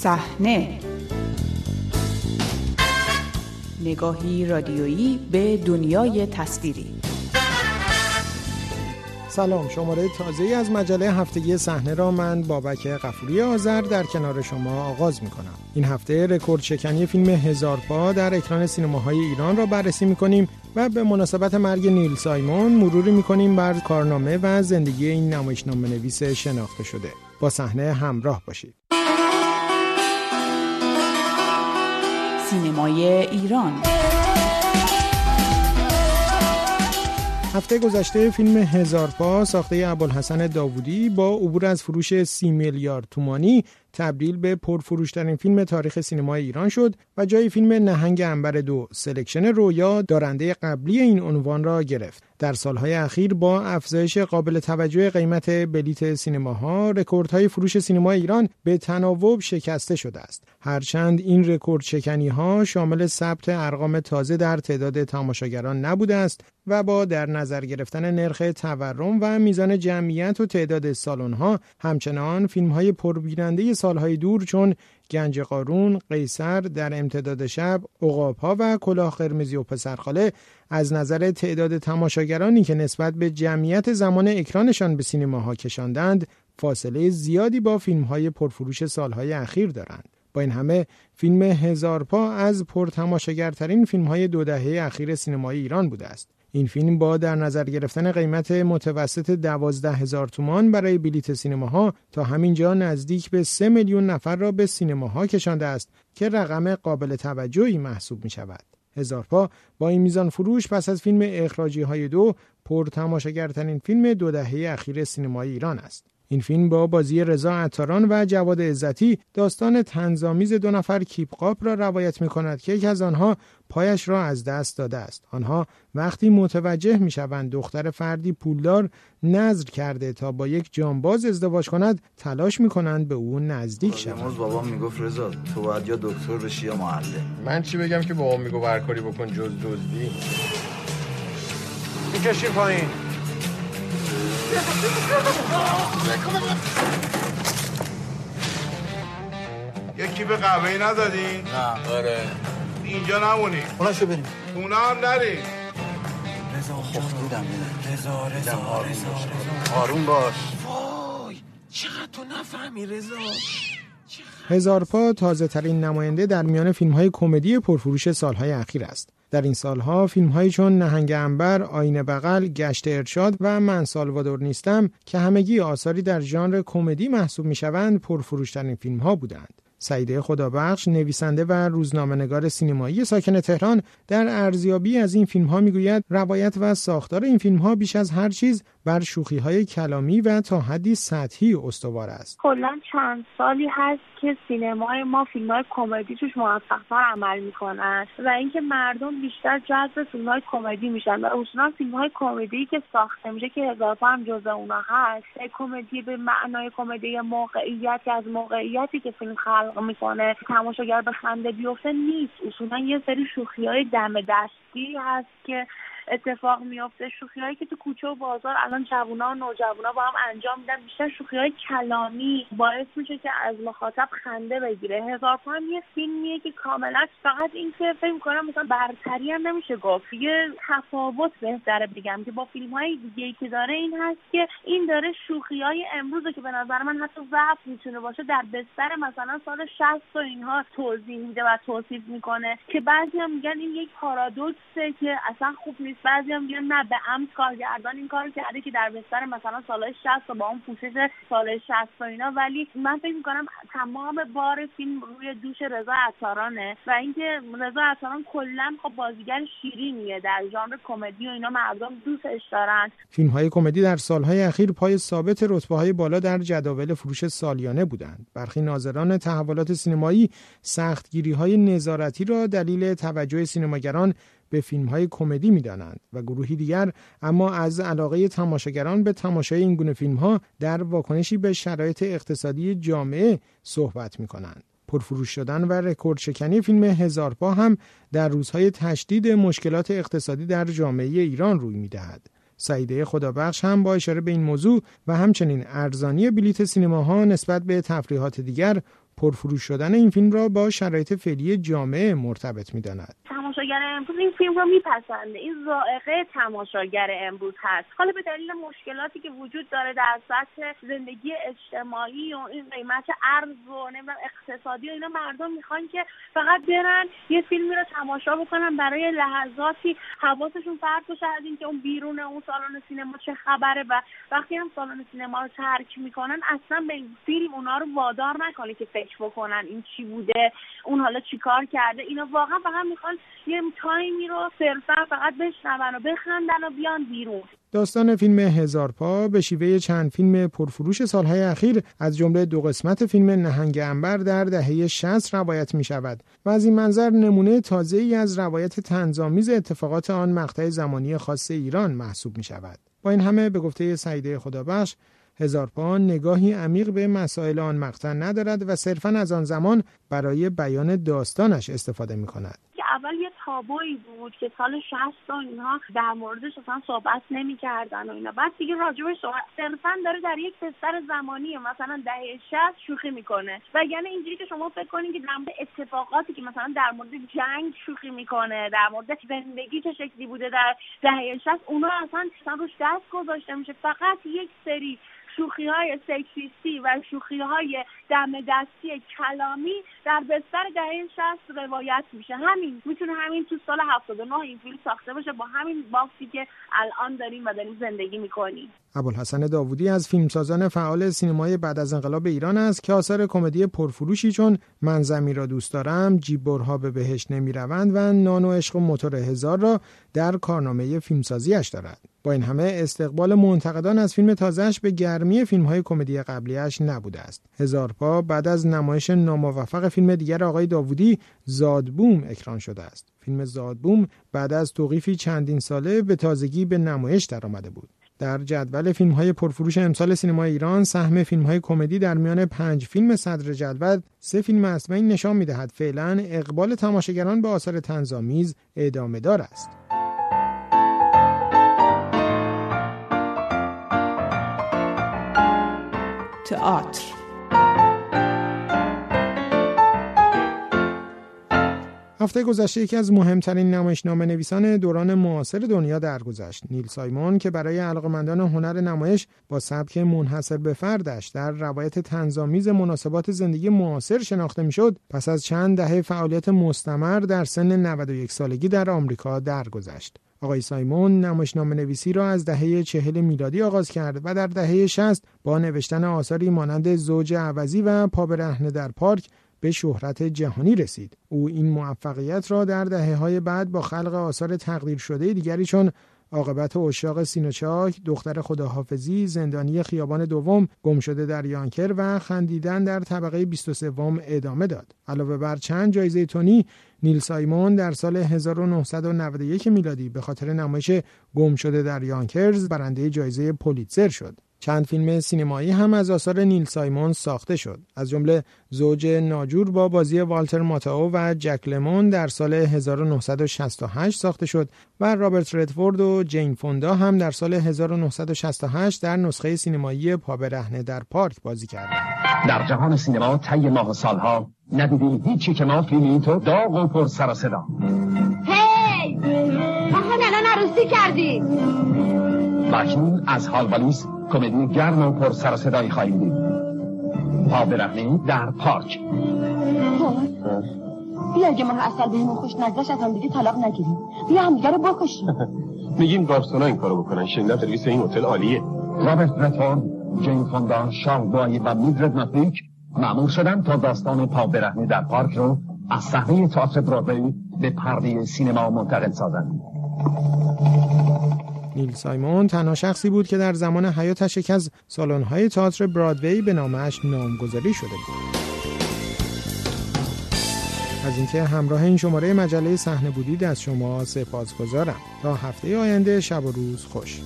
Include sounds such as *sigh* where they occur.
صحنه نگاهی رادیویی به دنیای تصویری سلام شماره تازه از مجله هفتگی صحنه را من بابک قفوری آذر در کنار شما آغاز می کنم. این هفته رکورد شکنی فیلم هزار پا در اکران سینماهای ایران را بررسی می کنیم و به مناسبت مرگ نیل سایمون مروری می کنیم بر کارنامه و زندگی این نمایشنامه نویس شناخته شده. با صحنه همراه باشید. سینمای ایران. هفته گذشته فیلم هزار پا ساخته ابوالحسن داوودی با عبور از فروش سی میلیارد تومانی تبدیل به پرفروشترین فیلم تاریخ سینمای ایران شد و جای فیلم نهنگ عنبر دو سلکشن رویا دارنده قبلی این عنوان را گرفت. در سالهای اخیر با افزایش قابل توجه قیمت بلیت سینماها رکوردهای فروش سینما ایران به تناوب شکسته شده است. هرچند این رکورد شکنی ها شامل ثبت ارقام تازه در تعداد تماشاگران نبوده است و با در نظر گرفتن نرخ تورم و میزان جمعیت و تعداد سالن ها همچنان فیلم های پربیننده سالهای دور چون گنج قارون، قیصر، در امتداد شب، اقابها و کلاه قرمزی و پسرخاله از نظر تعداد تماشاگرانی که نسبت به جمعیت زمان اکرانشان به سینماها کشاندند فاصله زیادی با فیلم های پرفروش سالهای اخیر دارند. با این همه فیلم هزار پا از پرتماشاگرترین فیلم های دو دهه اخیر سینمای ایران بوده است. این فیلم با در نظر گرفتن قیمت متوسط دوازده هزار تومان برای بلیت سینماها تا همین جا نزدیک به سه میلیون نفر را به سینماها کشانده است که رقم قابل توجهی محسوب می شود. هزار پا با این میزان فروش پس از فیلم اخراجی های دو پر تماشاگرترین فیلم دو دهه اخیر سینمای ایران است. این فیلم با بازی رضا عطاران و جواد عزتی داستان تنظامیز دو نفر کیپقاپ را روایت می کند که یکی از آنها پایش را از دست داده است. آنها وقتی متوجه می شوند دختر فردی پولدار نظر کرده تا با یک جانباز ازدواج کند تلاش می کنند به او نزدیک شوند. بابام می‌گفت رضا تو باید یا دکتر بشی یا معلم من چی بگم که بابام میگو برکاری بکن جز دزدی. می‌کشی پایین. یکی به قهوه ندادین؟ نه آره. اینجا نمونی. خونشو بریم. خونه هم نریم. رضا خب بودم. رضا رضا رضا آروم باش. وای چقدر تو نفهمی رضا؟ هزار پا تازه ترین نماینده در میان فیلم های کمدی پرفروش سالهای اخیر است. در این سالها فیلم های چون نهنگ انبر، آینه بغل، گشت ارشاد و من سالوادور نیستم که همگی آثاری در ژانر کمدی محسوب می شوند پرفروشترین فیلم ها بودند. سعیده خدابخش نویسنده و روزنامه‌نگار سینمایی ساکن تهران در ارزیابی از این فیلم ها می‌گوید روایت و ساختار این فیلم ها بیش از هر چیز بر شوخی های کلامی و تا حدی سطحی استوار است. کلا چند سالی هست که سینمای ما فیلم های کمدی توش موفقتر عمل می‌کنن و اینکه مردم بیشتر جذب فیلم های کمدی میشن و اصولا فیلم های کمدی که ساخته میشه که هزار هم جزء اونا هست کمدی به معنای کمدی موقعیت از موقعیتی که فیلم خلق می‌کنه تماشاگر به خنده بیفته نیست اصولا یه سری شوخی های دم دستی هست که اتفاق میافته. شوخی هایی که تو کوچه و بازار الان جوونا و نوجوانا با هم انجام میدن بیشتر شوخی های کلامی باعث میشه که از مخاطب خنده بگیره. هزار پا یه فیلمیه که کاملا فقط این که فکر می‌کنم مثلا برتری هم نمیشه گفت. یه تفاوت بهتره بگم که با فیلم های دیگه که داره این هست که این داره شوخی های امروز که به نظر من حتی ضعف می‌تونه باشه در بستر مثلا سال 60 و اینها توضیح میده و توصیف می‌کنه که بعضی هم میگن این یک پارادوکسه که اصلا خوب نیست. بعضی هم میگن نه به عمد کارگردان این کار کرده که در بستر مثلا سالهای 60 و با اون پوشش سال 60 و اینا. ولی من فکر می‌کنم تمام بار فیلم روی دوش رضا عطارانه و اینکه رضا عطاران کلا خب بازیگر شیرینیه در ژانر کمدی و اینا مردم دوستش دارن. فیلم های کمدی در سالهای اخیر پای ثابت رتبه های بالا در جداول فروش سالیانه بودند. برخی ناظران تحولات سینمایی سختگیری های نظارتی را دلیل توجه سینماگران به فیلم های کمدی می دانند و گروهی دیگر اما از علاقه تماشاگران به تماشای این گونه فیلم ها در واکنشی به شرایط اقتصادی جامعه صحبت می کنند. پرفروش شدن و رکورد شکنی فیلم هزار پا هم در روزهای تشدید مشکلات اقتصادی در جامعه ایران روی می دهد. سعیده خدابخش هم با اشاره به این موضوع و همچنین ارزانی بلیت سینماها نسبت به تفریحات دیگر پرفروش شدن این فیلم را با شرایط فعلی جامعه مرتبط می‌داند. تماشاگر امروز این فیلم رو میپسنده. این ذائقه تماشاگر امروز هست. حالا به دلیل مشکلاتی که وجود داره در سطح زندگی اجتماعی و این قیمت ارز و اقتصادی و اینا مردم می‌خوان که فقط برن یه فیلمی رو تماشا بکنن برای لحظاتی حواسشون فرد باشه از اینکه اون بیرون اون سالن سینما چه خبره و وقتی هم سالن سینما رو ترک می‌کنن اصلا به این فیلم اونا رو وادار نکنه که فکر بکنن این چی بوده اون حالا چیکار کرده. اینا واقعا فقط می‌خوان یه تایمی رو صرفا فقط بشنون و بخندن و بیان بیرون داستان فیلم هزار پا به شیوه چند فیلم پرفروش سالهای اخیر از جمله دو قسمت فیلم نهنگ انبر در دهه 60 روایت می شود و از این منظر نمونه تازه ای از روایت تنظامیز اتفاقات آن مقطع زمانی خاص ایران محسوب می شود. با این همه به گفته سعیده خدابخش هزار پا نگاهی عمیق به مسائل آن مقطع ندارد و صرفا از آن زمان برای بیان داستانش استفاده می کند. اول یه تابویی بود که سال 60 و اینها در موردش اصلا صحبت نمی‌کردن و اینا. بعد دیگه راجبش صحبت صرفا داره در یک بستر زمانی مثلا دهه 60 شوخی می‌کنه. و یعنی اینجوری که شما فکر کنید که در اتفاقاتی که مثلا در مورد جنگ شوخی می‌کنه در مورد زندگی چه شکلی بوده در دهه 60 اونا اصلا روش دست گذاشته میشه. فقط یک سری شوخی های سکسیستی و شوخی های دم دستی کلامی در بستر دهه 60 روایت میشه. همین می‌تونه همین تو سال 79 این فیلم ساخته باشه با همین بافتی که الان داریم و داریم زندگی می‌کنیم. ابوالحسن داوودی از فیلمسازان فعال سینمای بعد از انقلاب ایران است که آثار کمدی پرفروشی چون من زمین را دوست دارم جیبورها به بهش نمی‌روند و نان و عشق و موتور هزار را در کارنامه فیلمسازیش دارد. این همه استقبال منتقدان از فیلم تازهش به گرمی فیلم های کمدی قبلیش نبوده است. هزار پا بعد از نمایش ناموفق فیلم دیگر آقای داوودی زادبوم اکران شده است. فیلم زادبوم بعد از توقیفی چندین ساله به تازگی به نمایش درآمده بود. در جدول فیلم های پرفروش امسال سینما ایران سهم فیلم های کمدی در میان پنج فیلم صدر جدول سه فیلم این نشان می‌دهد فعلا اقبال تماشاگران به آثار تنظامیز ادامه دار است. تئاتر هفته گذشته یکی از مهمترین نمایشنامه نویسان دوران معاصر دنیا درگذشت. نیل سایمون که برای علاقمندان هنر نمایش با سبک منحصر به فردش در روایت تنظامیز مناسبات زندگی معاصر شناخته می‌شد پس از چند دهه فعالیت مستمر در سن 91 سالگی در آمریکا درگذشت. آقای سایمون نمایشنامه نویسی را از دهه چهل میلادی آغاز کرد و در دهه 60 با نوشتن آثاری مانند زوج عوضی و پابرهنه در پارک به شهرت جهانی رسید. او این موفقیت را در دهه های بعد با خلق آثار تقدیر شده دیگری چون عاقبت اشاق سینوچاک، دختر خداحافظی، زندانی خیابان دوم، گم شده در یانکر و خندیدن در طبقه 23 ادامه داد. علاوه بر چند جایزه تونی، نیل سایمون در سال 1991 میلادی به خاطر نمایش گم شده در یانکرز برنده جایزه پولیتزر شد. چند فیلم سینمایی هم از آثار نیل سایمون ساخته شد. از جمله زوج ناجور با بازی والتر ماتاو و جک لمون در سال 1968 ساخته شد و رابرت ردفورد و جین فوندا هم در سال 1968 در نسخه سینمایی پابرهنه در پارک بازی کردند. در جهان سینما طی ماه و سالها ندیدیم هیچی که ما فیلمی تو داغ و پر سر و صدا. هی! ما هم الان عروسی کردیم بکنون از حال بلوس کمدی گرم و پر سر و صدایی خواهیم دید. پا برهنه در پارک. بیا اگه ماه اصل بهمون خوش نگذشت از هم دیگه طلاق نگیریم. بیا هم دیگه رو بکشیم. *laughs* میگیم گارسونا این کارو بکنن. شنیدم سرویس این هتل عالیه. رابرت رتورد جین فوندا شاه بای و میدرد مفیک معمول شدن تا داستان پا برهنه در پارک رو از صحنه تئاتر برادوی به پرده سینما منتقل سازند. نیل سایمون تنها شخصی بود که در زمان حیاتش یک از سالن‌های تئاتر برادوی به نامش نامگذاری شده بود. از اینکه همراه این شماره مجله صحنه بودید از شما سپاسگزارم تا هفته آینده شب و روز خوش